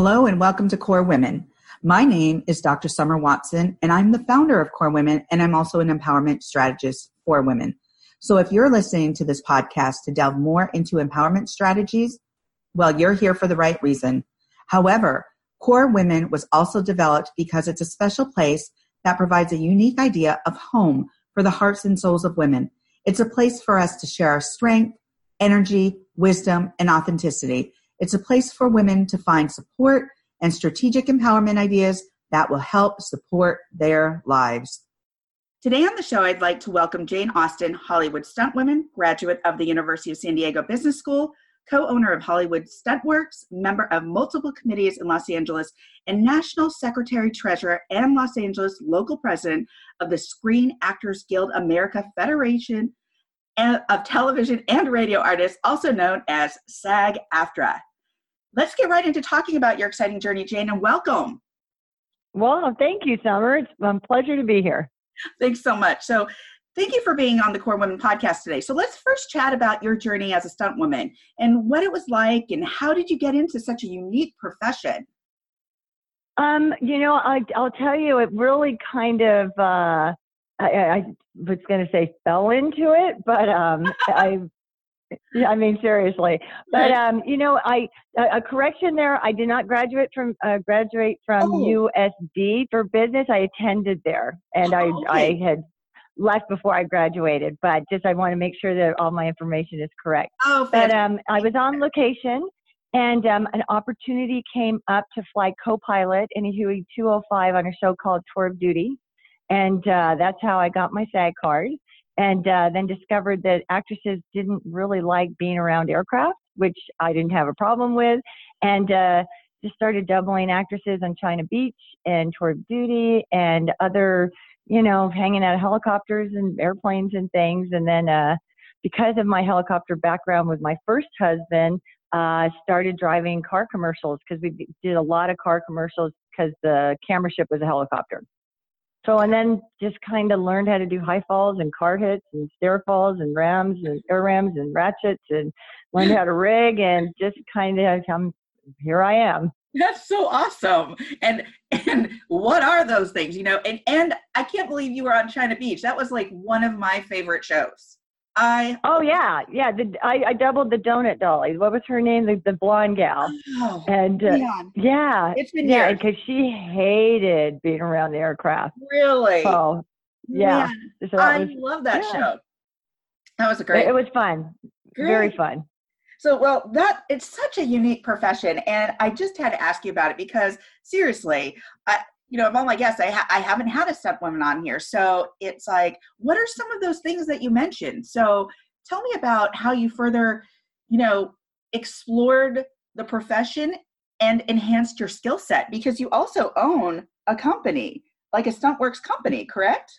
Hello and welcome to KORE Women. My name is Dr. Summer Watson, and I'm the founder of KORE Women, and I'm also an empowerment strategist for women. So if you're listening to this podcast to delve more into empowerment strategies, well, you're here for the right reason. However, KORE Women was also developed because it's a special place that provides a unique idea of home for the hearts and souls of women. It's a place for us to share our strength, energy, wisdom, and authenticity it's a place for women to find support and strategic empowerment ideas that will help support their lives. Today on the show, I'd like to welcome Jane Austin, Hollywood stunt woman, graduate of the University of San Diego Business School, co owner of Hollywood Stuntworks, member of multiple committees in Los Angeles, and National Secretary Treasurer and Los Angeles local president of the Screen Actors Guild America Federation eh, of Television and Radio Artists, also known as SAG AFTRA let's get right into talking about your exciting journey, Jane, and welcome. Well, thank you, Summer. It's a pleasure to be here. Thanks so much. So, thank you for being on the KORE Women podcast today. So, let's first chat about your journey as a stunt woman and what it was like, and how did you get into such a unique profession? Um, you know, I, will tell you, it really kind of, uh, I, I was going to say fell into it, but um, I I mean seriously. But um, you know, I a, a, correction there. I did not graduate from uh, graduate from oh. USD for business. I attended there, and I oh, okay. I had left before I graduated. But just I want to make sure that all my information is correct. Oh, but um, I was on location, and um, an opportunity came up to fly co-pilot in a Huey 205 on a show called Tour of Duty, and uh, that's how I got my SAG card and uh, then discovered that actresses didn't really like being around aircraft, which I didn't have a problem with, and uh, just started doubling actresses on China Beach and Tour of Duty and other, you know, hanging out of helicopters and airplanes and things. And then uh, because of my helicopter background with my first husband, uh, started driving car commercials because we did a lot of car commercials because the camera ship was a helicopter. So, and then just kind of learned how to do high falls and car hits and stair falls and rams and air rams and ratchets and learned how to rig and just kind of come, here I am. That's so awesome. And and what are those things? You know, and and I can't believe you were on China Beach. That was like one of my favorite shows. I oh yeah yeah the, I, I doubled the donut dolly. What was her name? The, the blonde gal. Oh, and uh, yeah, it's been yeah because she hated being around the aircraft. Really? Oh yeah. So I was, love that yeah. show. That was a great. It, it was fun. Great. Very fun. So, well, that it's such a unique profession, and I just had to ask you about it because seriously, I, you know, all my guests, I, ha- I haven't had a stunt woman on here. So it's like, what are some of those things that you mentioned? So tell me about how you further, you know, explored the profession and enhanced your skill set because you also own a company, like a Stuntworks company, correct?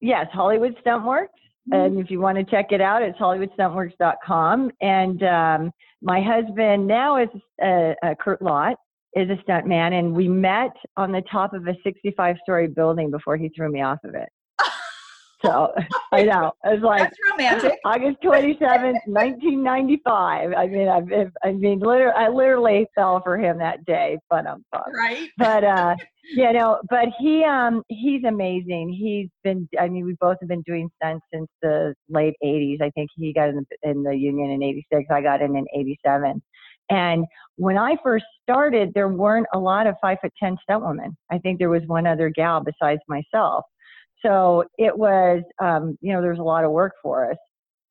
Yes, Hollywood Stuntworks. Mm-hmm. And if you want to check it out, it's hollywoodstuntworks.com. And um, my husband now is uh, uh, Kurt Lott, is a stunt man, and we met on the top of a 65 story building before he threw me off of it. So I know it was like That's romantic. August 27th, 1995. I mean, I, I mean, literally, I literally fell for him that day, but I'm um, right. But uh, you know, but he um he's amazing. He's been. I mean, we both have been doing stunts since the late 80s. I think he got in the, in the union in 86. I got in in 87. And when I first started, there weren't a lot of five foot ten stunt women. I think there was one other gal besides myself. So it was, um, you know, there's a lot of work for us,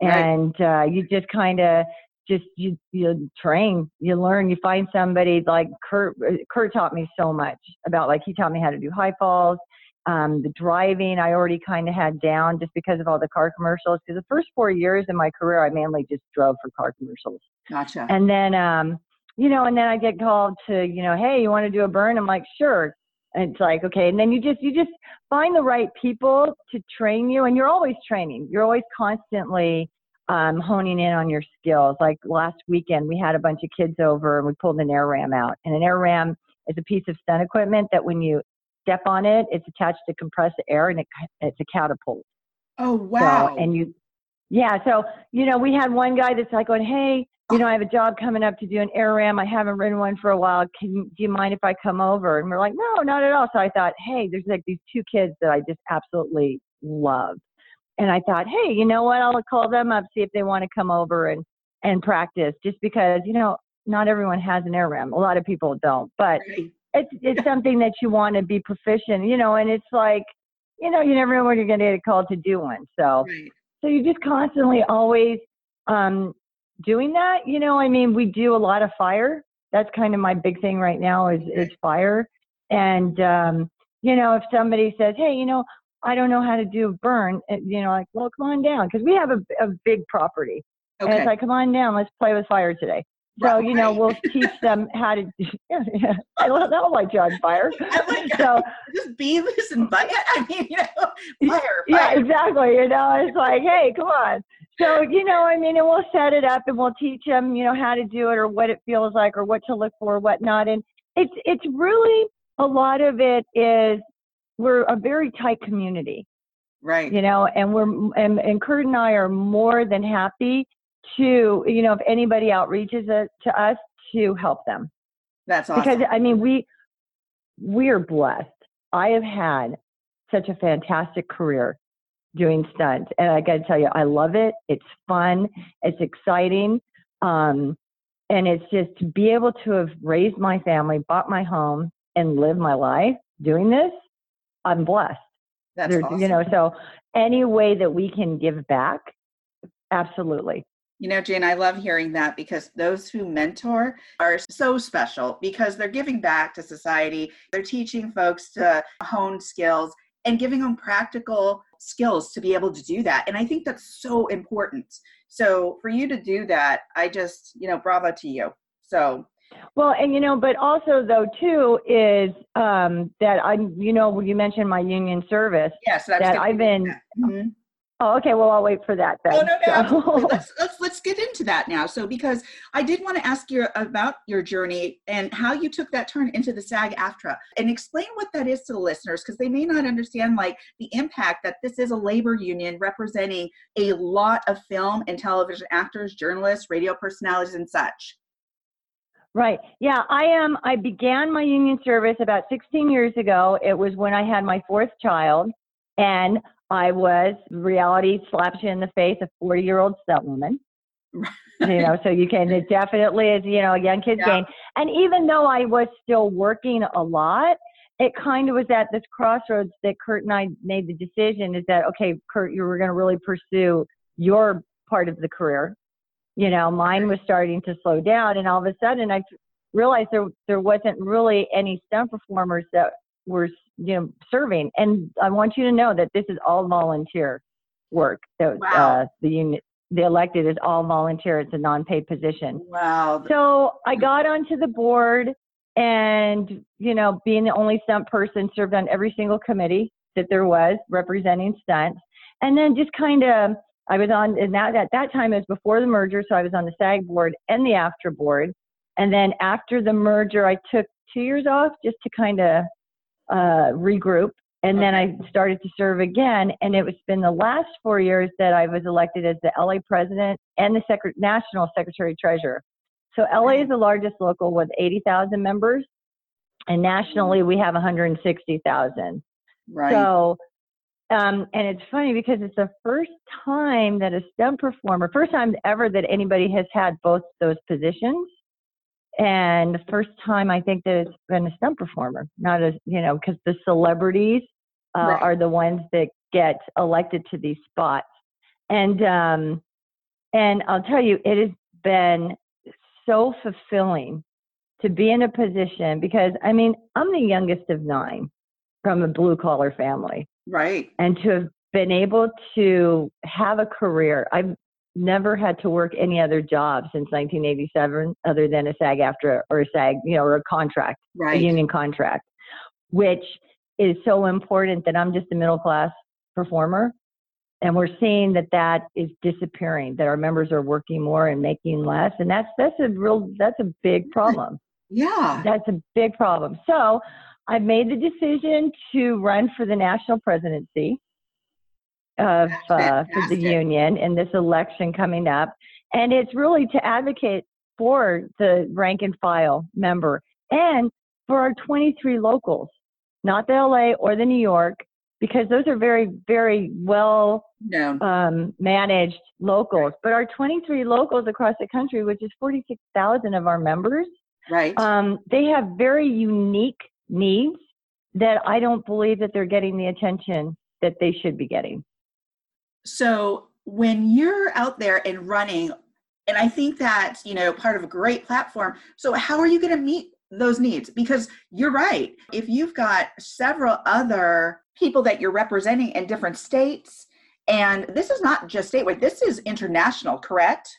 and uh, you just kind of just you you train, you learn, you find somebody like Kurt. Kurt taught me so much about like he taught me how to do high falls. Um, the driving I already kind of had down just because of all the car commercials. Because the first four years in my career, I mainly just drove for car commercials. Gotcha. And then, um, you know, and then I get called to, you know, hey, you want to do a burn? I'm like, sure. And it's like, okay. And then you just, you just find the right people to train you. And you're always training. You're always constantly um, honing in on your skills. Like last weekend, we had a bunch of kids over and we pulled an air ram out. And an air ram is a piece of stunt equipment that when you step on it, it's attached to compressed air and it, it's a catapult. Oh, wow. So, and you, yeah. So, you know, we had one guy that's like going, Hey, you know, I have a job coming up to do an AirRam. I haven't ridden one for a while. Can do you mind if I come over? And we're like, no, not at all. So I thought, hey, there's like these two kids that I just absolutely love. And I thought, hey, you know what? I'll call them up, see if they want to come over and and practice. Just because, you know, not everyone has an AirRam. A lot of people don't, but. It's it's something that you want to be proficient, you know. And it's like, you know, you never know when you're going to get called to do one. So Right. so you're just constantly always um, doing that. You know, I mean, we do a lot of fire. That's kind of my big thing right now is is fire. And um, you know, if somebody says, "Hey, you know, I don't know how to do a burn," you know, like, well, come on down because we have a, a big property, Okay. and it's like, come on down, let's play with fire today. So you know, we'll teach them how to. Yeah, yeah. I love that like John Fire. I like So just be this and Butt. I mean, you know, fire, yeah, exactly. You know, it's like, hey, come on. So, you know, I mean, and we'll set it up and we'll teach them, you know, how to do it or what it feels like or what to look for, what not. And it's it's really a lot of it is we're a very tight community, Right. you know, and we're and, and Kurt and I are more than happy to, you know, if anybody outreaches it to us to help them That's awesome. because I mean we we are blessed. I have had such a fantastic career doing stunts, and I got to tell you, I love it. It's fun. It's exciting, um, and it's just to be able to have raised my family, bought my home, and live my life doing this. I'm blessed. That's There's, awesome. You know, so any way that we can give back, absolutely. You know, Jane, I love hearing that because those who mentor are so special because they're giving back to society. They're teaching folks to hone skills and giving them practical skills to be able to do that. And I think that's so important. So for you to do that, I just, you know, bravo to you. So, Well, and you know, but also though too is um, that I, you know, you mentioned my union service. yes, that's That I've been- Oh, okay. Well, I'll wait for that then. Oh no, no, So- let's let's let's get into that now. So because I did want to ask you about your journey and how you took that turn into the SAG-AFTRA and explain what that is to the listeners because they may not understand like the impact that this is a labor union representing a lot of film and television actors, journalists, radio personalities, and such. Right. Yeah, I am. I began my union service about 16 years ago. It was when I had my fourth child, and I was reality slaps you in the face, a 40 year old stunt woman. you know, so you can it definitely is you know a young kid's Yeah. game. And even though I was still working a lot, it kind of was at this crossroads that Kurt and I made the decision is that okay, Kurt, you were going to really pursue your part of the career. You know, mine was starting to slow down, and all of a sudden I realized there there wasn't really any stunt performers that were you know serving. And I want you to know that this is all volunteer work. That Wow. uh, the unit, the elected is all volunteer. It's a non-paid position. Wow. So I got onto the board, and you know, being the only stunt person, served on every single committee that there was representing stunts, and then just kind of I was on, and that at that time it was before the merger, so I was on the SAG board and the AFTRA board, and then after the merger, I took two years off just to kind of uh, regroup. And then I started to serve again, and it was been the last four years that I was elected as the LA president and the secret, national secretary treasurer. So LA is the largest local with 80,000 members, and nationally we have 160,000. Right. So, um, and it's funny because it's the first time that a stunt performer, first time ever that anybody has had both those positions, and the first time I think that it's been a stunt performer, not as you know, because the celebrities uh, Right. are the ones that get elected to these spots, and um, and I'll tell you, it has been so fulfilling to be in a position because I mean I'm the youngest of nine from a blue collar family right. and to have been able to have a career. I've never had to work any other job since 1987 other than a SAG-AFTRA or a SAG, you know, or a contract, a union contract, which is so important that I'm just a middle class performer. And we're seeing that that is disappearing, that our members are working more and making less. And that's, that's a real, that's a big problem. Yeah. That's a big problem. So I've made the decision to run for the national presidency of uh, for the union in this election coming up. And it's really to advocate for the rank and file member and for our 23 locals, not the LA or the New York, because those are very, very well No. um, managed locals. But our 23 locals across the country, which is 46,000 of our members, Right. um, they have very unique needs that I don't believe that they're getting the attention that they should be getting. So when you're out there and running, and I think that's, you know, part of a great platform. So how are you going to meet those needs? Because you're right. If you've got several other people that you're representing in different states, and this is not just statewide, this is international, correct?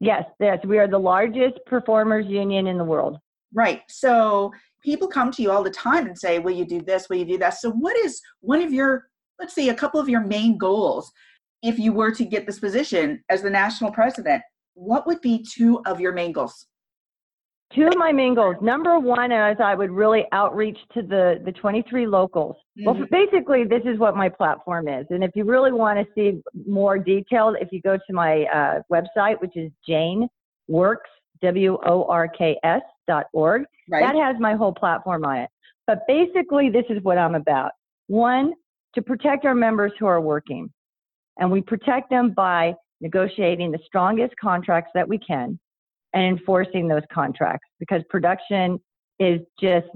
Yes, yes, we are the largest performers union in the world. Right. So people come to you all the time and say, Will you do this? Will you do that? So, what is one of your, let's say, a couple of your main goals if you were to get this position as the national president? What would be two of your main goals? Two of my main goals. Number one is I would really outreach to the, the 23 locals. Well, Mhm. basically, this is what my platform is. And if you really want to see more detailed, if you go to my uh, website, which is Jane Works, W O R K S dot org, Right. that has my whole platform on it. But basically, this is what I'm about. One, to protect our members who are working. And we protect them by negotiating the strongest contracts that we can and enforcing those contracts because production is just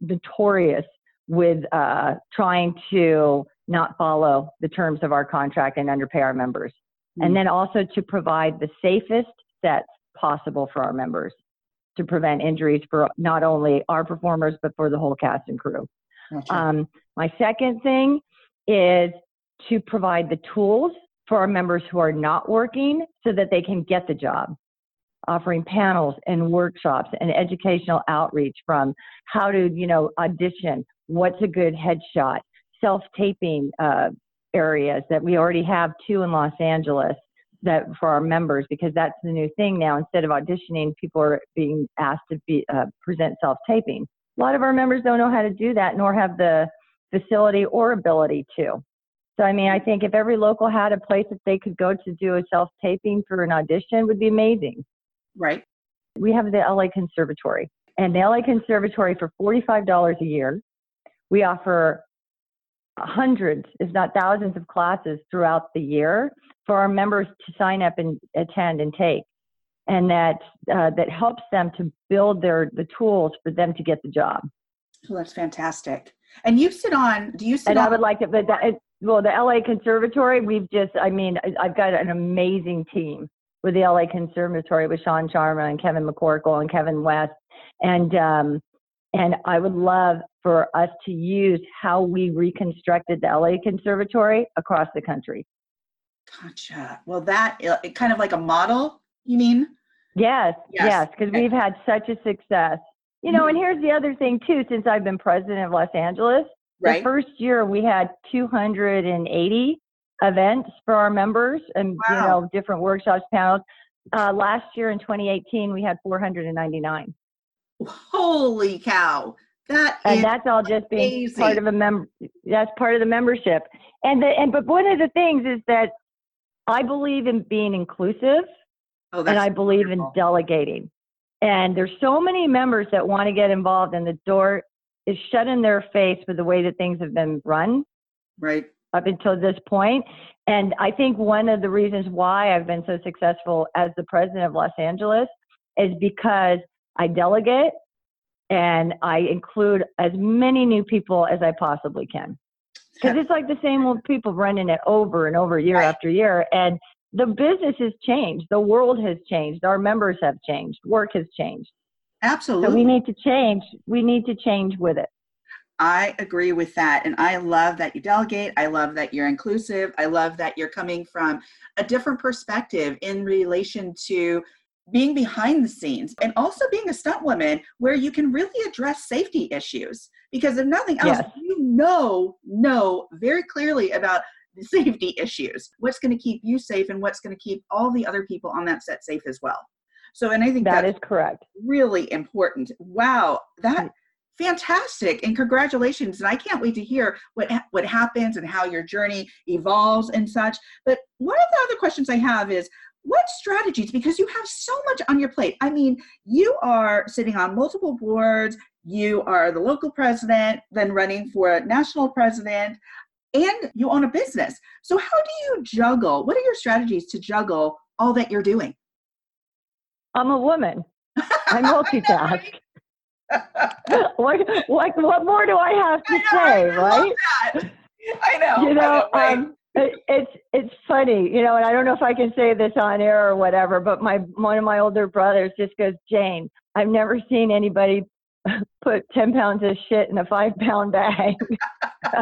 notorious with uh, trying to not follow the terms of our contract and underpay our members. Mm. And then also to provide the safest sets possible for our members to prevent injuries for not only our performers, but for the whole cast and crew. Gotcha. Um, my second thing is to provide the tools for our members who are not working so that they can get the job. Offering panels and workshops and educational outreach from how to, you know, audition, what's a good headshot, self-taping uh, areas that we already have two in Los Angeles that for our members because that's the new thing now. Instead of auditioning, people are being asked to be uh, present self-taping. A lot of our members don't know how to do that, nor have the facility or ability to. So, I mean, I think if every local had a place that they could go to do a self taping for an audition, would be amazing. right. We have the LA Conservatory, and the LA Conservatory for $45 a year, we offer hundreds, if not thousands, of classes throughout the year for our members to sign up and attend and take. And that uh, that helps them to build their the tools for them to get the job. So that's fantastic. And you sit on, do you sit And on? I would like to, but that, it, well, the LA Conservatory, we've just, I mean, I- I've got an amazing team with the LA Conservatory with Sean Sharma and Kevin McCorkle and Kevin West. And, um, and I would love for us to use how we reconstructed the LA Conservatory across the country. Gotcha. Well, that uh, kind of like a model, you mean? Yes, Yes, yes, because okay. we've had such a success. You know, and here's the other thing too, since I've been president of Los Angeles, Right. The first year we had 280 events for our members and you know different workshops, panels. Uh, last year in 2018 we had 499, Holy cow. That and is that's all just being part of a member. That's part of the membership. And the, and but one of the things is that I believe in being inclusive oh, and I believe in delegating. And there's so many members that want to get involved, and the door is shut in their face for the way that things have been run right. up until this point. And I think one of the reasons why I've been so successful as the president of Los Angeles is because I delegate and I include as many new people as I possibly can. Because it's like the same old people running it over and over year Right. after year. And the business has changed. The world has changed. Our members have changed. Work has changed. Absolutely. So we need to change. We need to change with it. I agree with that. And I love that you delegate. I love that you're inclusive. I love that you're coming from a different perspective in relation to being behind the scenes and also being a stunt woman where you can really address safety issues. Because if nothing else, Yes. you know, know very clearly about safety issues, what's going to keep you safe and what's going to keep all the other people on that set safe as well. So, and I think That is correct. really important. Wow, that mm. fantastic and congratulations! And I can't wait to hear what what happens and how your journey evolves and such. But one of the other questions I have is, what strategies because you have so much on your plate i mean you are sitting on multiple boards you are the local president then running for national president and you own a business. So how do you juggle what are your strategies to juggle all that you're doing? I'm a woman. I multitask. what, what what more do i have to I know, say I right? i know you know, right? um, it, it's it's funny, you know, and I don't know if I can say this on air or whatever, but my one of my older brothers just goes, Jane, I've never seen anybody put ten pounds of shit in a five pound bag.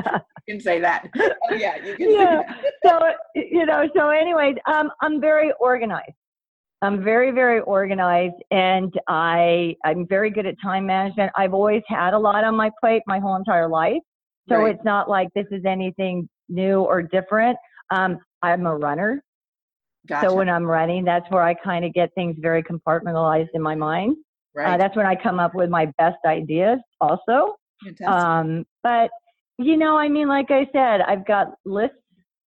you can say that. Oh, yeah, you can yeah. so you know, so anyway, um, I'm very organized. I'm very, very organized, and I I'm very good at time management. I've always had a lot on my plate my whole entire life, so Right. it's not like this is anything new or different. Um, I'm a runner, Gotcha. so when I'm running, that's where I kind of get things very compartmentalized in my mind. Uh, that's when I come up with my best ideas, also. Fantastic. Um, but you know, I mean, like I said, I've got lists.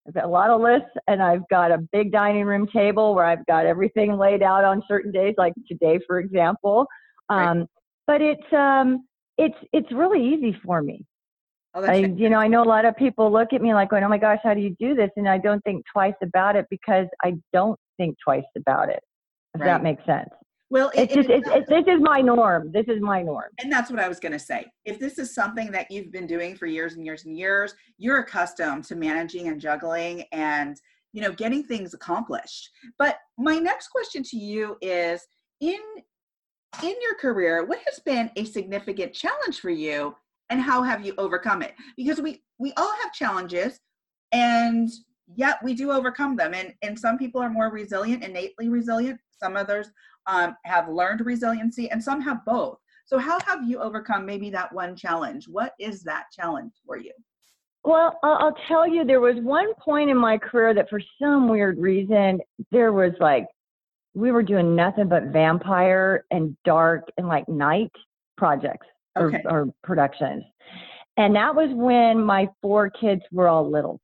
I've got a lot of lists, and I've got a big dining room table where I've got everything laid out on certain days, like today, for example. Right. Um, But it's um, it's it's really easy for me. oh, I, you know, I know a lot of people look at me like, going, "Oh my gosh, how do you do this?" And I don't think twice about it because I don't think twice about it. If Right. that makes sense. Well, it, It's just, it it's, this is my norm. This is my norm. and that's what I was going to say. If this is something that you've been doing for years and years and years, you're accustomed to managing and juggling and you know getting things accomplished. But my next question to you is in in your career, what has been a significant challenge for you and how have you overcome it? Because we we all have challenges and yet we do overcome them and and some people are more resilient innately resilient some others um, have learned resiliency and some have both so how have you overcome maybe that one challenge what is that challenge for you Well, I'll tell you, there was one point in my career that for some weird reason, there was like, we were doing nothing but vampire and dark and like night projects or, Okay. or productions. And that was when my four kids were all little.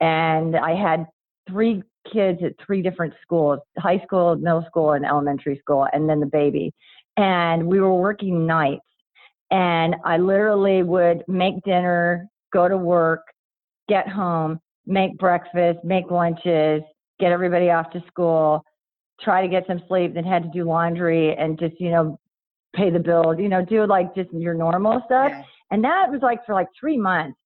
And I had three kids at three different schools high school, middle school, and elementary school, and then the baby. And we were working nights. And I literally would make dinner, go to work, get home, make breakfast, make lunches, get everybody off to school, try to get some sleep, then had to do laundry and just, you know, pay the bills, you know, do like just your normal stuff. Yeah. And that was like for like three months.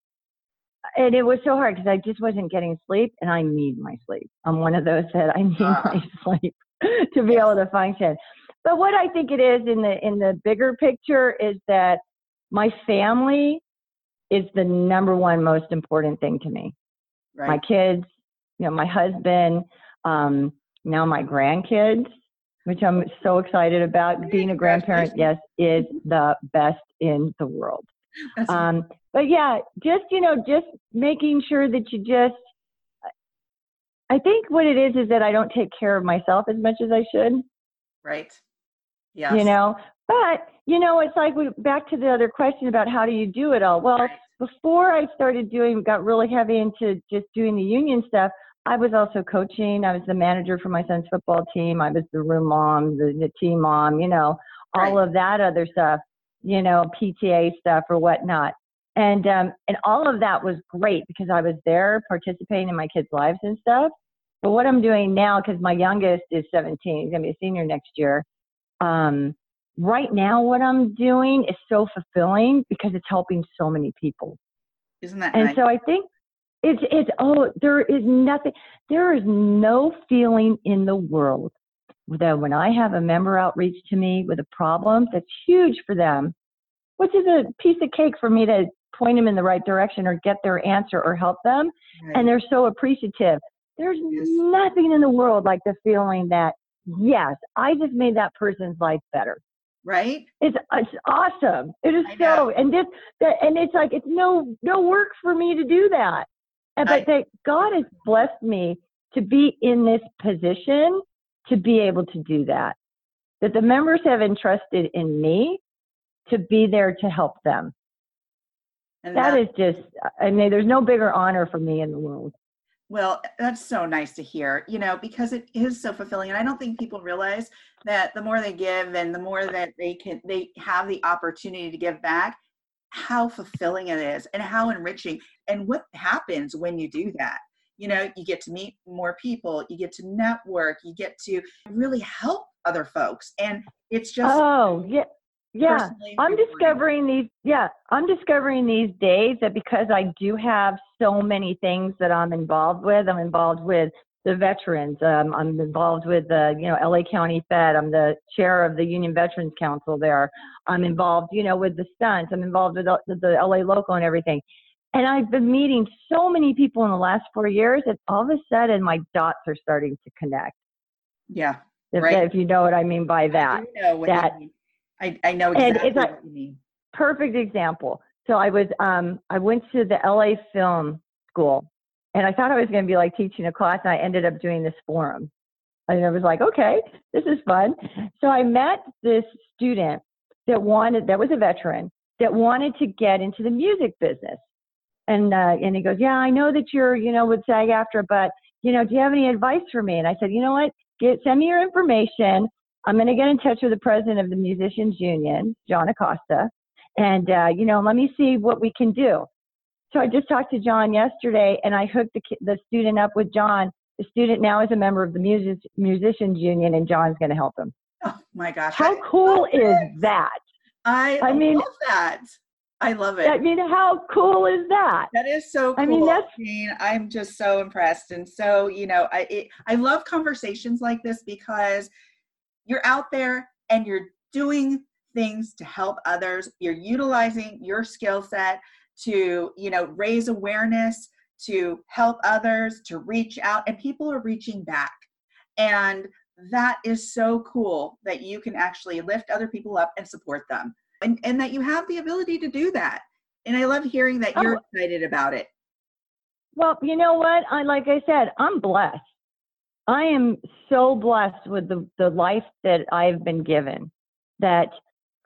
And it was so hard because I just wasn't getting sleep and I need my sleep. I'm one of those that I need Ah. my sleep to be Yes. able to function. But what I think it is in the in the bigger picture is that my family is the number one most important thing to me. My kids, you know, my husband, um, now my grandkids, which I'm so excited about. Being a grandparent, yes, is the best in the world. Um, but yeah, just you know, just making sure that you just. I think what it is is that I don't take care of myself as much as I should. right Yeah. You know, but you know, it's like we back to the other question about how do you do it all. Well, Right. before I started doing, got really heavy into just doing the union stuff. I was also coaching. I was the manager for my son's football team. I was the room mom, the, the team mom. You know, all Right. of that other stuff. You know, PTA stuff or whatnot. And um, and all of that was great because I was there participating in my kids' lives and stuff. But what I'm doing now, because my youngest is 17, he's gonna be a senior next year. Um, right now, what I'm doing is so fulfilling because it's helping so many people. isn't that And nice so I think it's it's oh there is nothing there is no feeling in the world that when I have a member outreach to me with a problem that's huge for them, which is a piece of cake for me to point them in the right direction or get their answer or help them, Right. and they're so appreciative. There's Yes. nothing in the world like the feeling that yes, I just made that person's life better. right It's it's awesome. It is so and this that and it's like it's no no work for me to do that. And I- but that God has blessed me to be in this position to be able to do that. That the members have entrusted in me to be there to help them. And That is just I mean there's no bigger honor for me in the world. Well, that's so nice to hear, you know, because it is so fulfilling. And I don't think people realize that the more they give and the more that they can, they have the opportunity to give back, how fulfilling it is and how enriching and what happens when you do that. You know, you get to meet more people, you get to network, you get to really help other folks. And it's just. Oh, yeah yeah i'm discovering these yeah i'm discovering these days that because i do have so many things that i'm involved with i'm involved with the veterans um, i'm involved with the you know la county fed i'm the chair of the union veterans council there i'm involved you know with the stunts i'm involved with the, the la local and everything. And i've been meeting so many people in the last four years and all of a sudden my dots are starting to connect. Yeah if, right. if you know what i mean by that that I, I know exactly and it's what you mean. Perfect example. So I was um I went to the LA Film School and I thought I was going to be like teaching a class and I ended up doing this forum. And I was like, okay, this is fun. So I met this student that wanted that was a veteran that wanted to get into the music business. And uh, and he goes, yeah, I know that you're you know with SAG-AFTRA, but you know, do you have any advice for me? And I said, you know what, get send me your information. I'm going to get in touch with the president of the Musicians Union, John Acosta, and uh, you know, let me see what we can do. So I just talked to John yesterday, and I hooked the, the student up with John. The student now is a member of the Music, Musicians Union, and John's going to help him. Oh my gosh! How cool is that? I I mean, love that. I love it. I mean, how cool is that? That is so cool. I mean, that's. I mean, I'm just so impressed, and so you know, I it, I love conversations like this because you're out there and you're doing things to help others. You're utilizing your skill set to you know raise awareness to help others to reach out and people are reaching back. And that is so cool that you can actually lift other people up and support them and, and that you have the ability to do that. And i love hearing that you're oh. excited about it. Well you know what? I like i said i'm blessed I am so blessed with the, the life that I've been given that,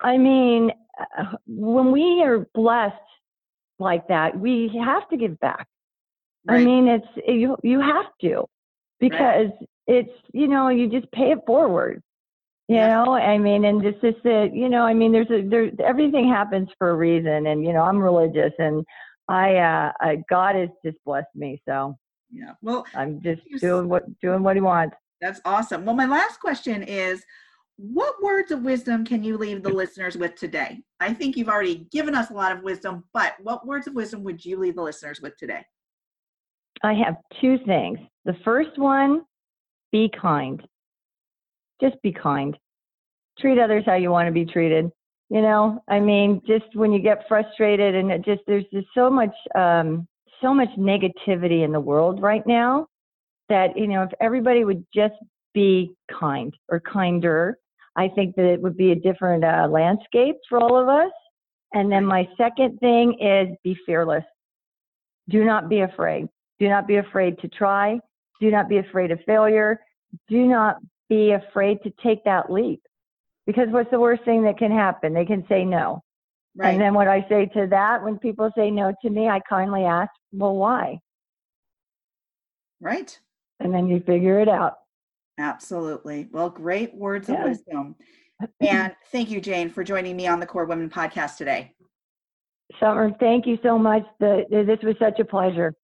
I mean, uh, when we are blessed like that, we have to give back. Right. I mean, it's, you, you have to because right. it's, you know, you just pay it forward. You know, I mean, and this is it, you know, I mean, there's a, there, everything happens for a reason. And, you know, I'm religious and I, uh, I, God has just blessed me. So yeah. Well, I'm just doing what doing what he wants. That's awesome. Well, my last question is what words of wisdom can you leave the listeners with today? I think you've already given us a lot of wisdom, but what words of wisdom would you leave the listeners with today? I have two things. The first one, be kind. Just be kind. Treat others how you want to be treated. You know, I mean, just when you get frustrated and it just there's just so much um, so much negativity in the world right now that, you know, if everybody would just be kind or kinder, I think that it would be a different uh, landscape for all of us. And then my second thing is be fearless. Do not be afraid. Do not be afraid to try. Do not be afraid of failure. Do not be afraid to take that leap. Because what's the worst thing that can happen? They can say no. Right. And then what I say to that, when people say no to me, I kindly ask, well, why? Right. And then you figure it out. Absolutely. Well, great words yeah. of wisdom. And thank you, Jane, for joining me on the KORE Women podcast today. Summer, thank you so much. The, this was such a pleasure.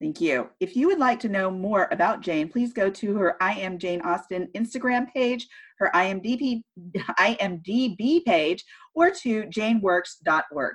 Thank you. If you would like to know more about Jane, please go to her I am Jane Austin Instagram page, her IMDb, IMDb page, or to janeworks.org.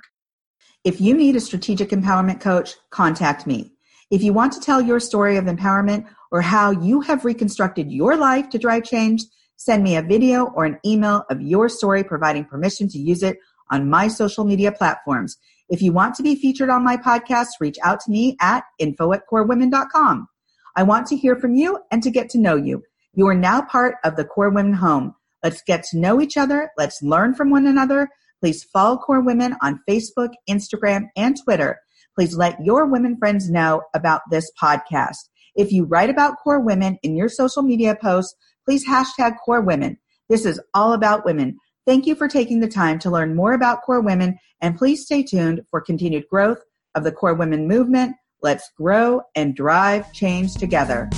If you need a strategic empowerment coach, contact me. If you want to tell your story of empowerment or how you have reconstructed your life to drive change, send me a video or an email of your story providing permission to use it on my social media platforms. If you want to be featured on my podcast, reach out to me at info at korewomen.com. I want to hear from you and to get to know you. You are now part of the KORE Women home. Let's get to know each other. Let's learn from one another. Please follow KORE Women on Facebook, Instagram, and Twitter. Please let your women friends know about this podcast. If you write about KORE Women in your social media posts, please hashtag KORE Women. This is all about women. Thank you for taking the time to learn more about KORE Women, and please stay tuned for continued growth of the KORE Women movement, Let's grow and drive change together.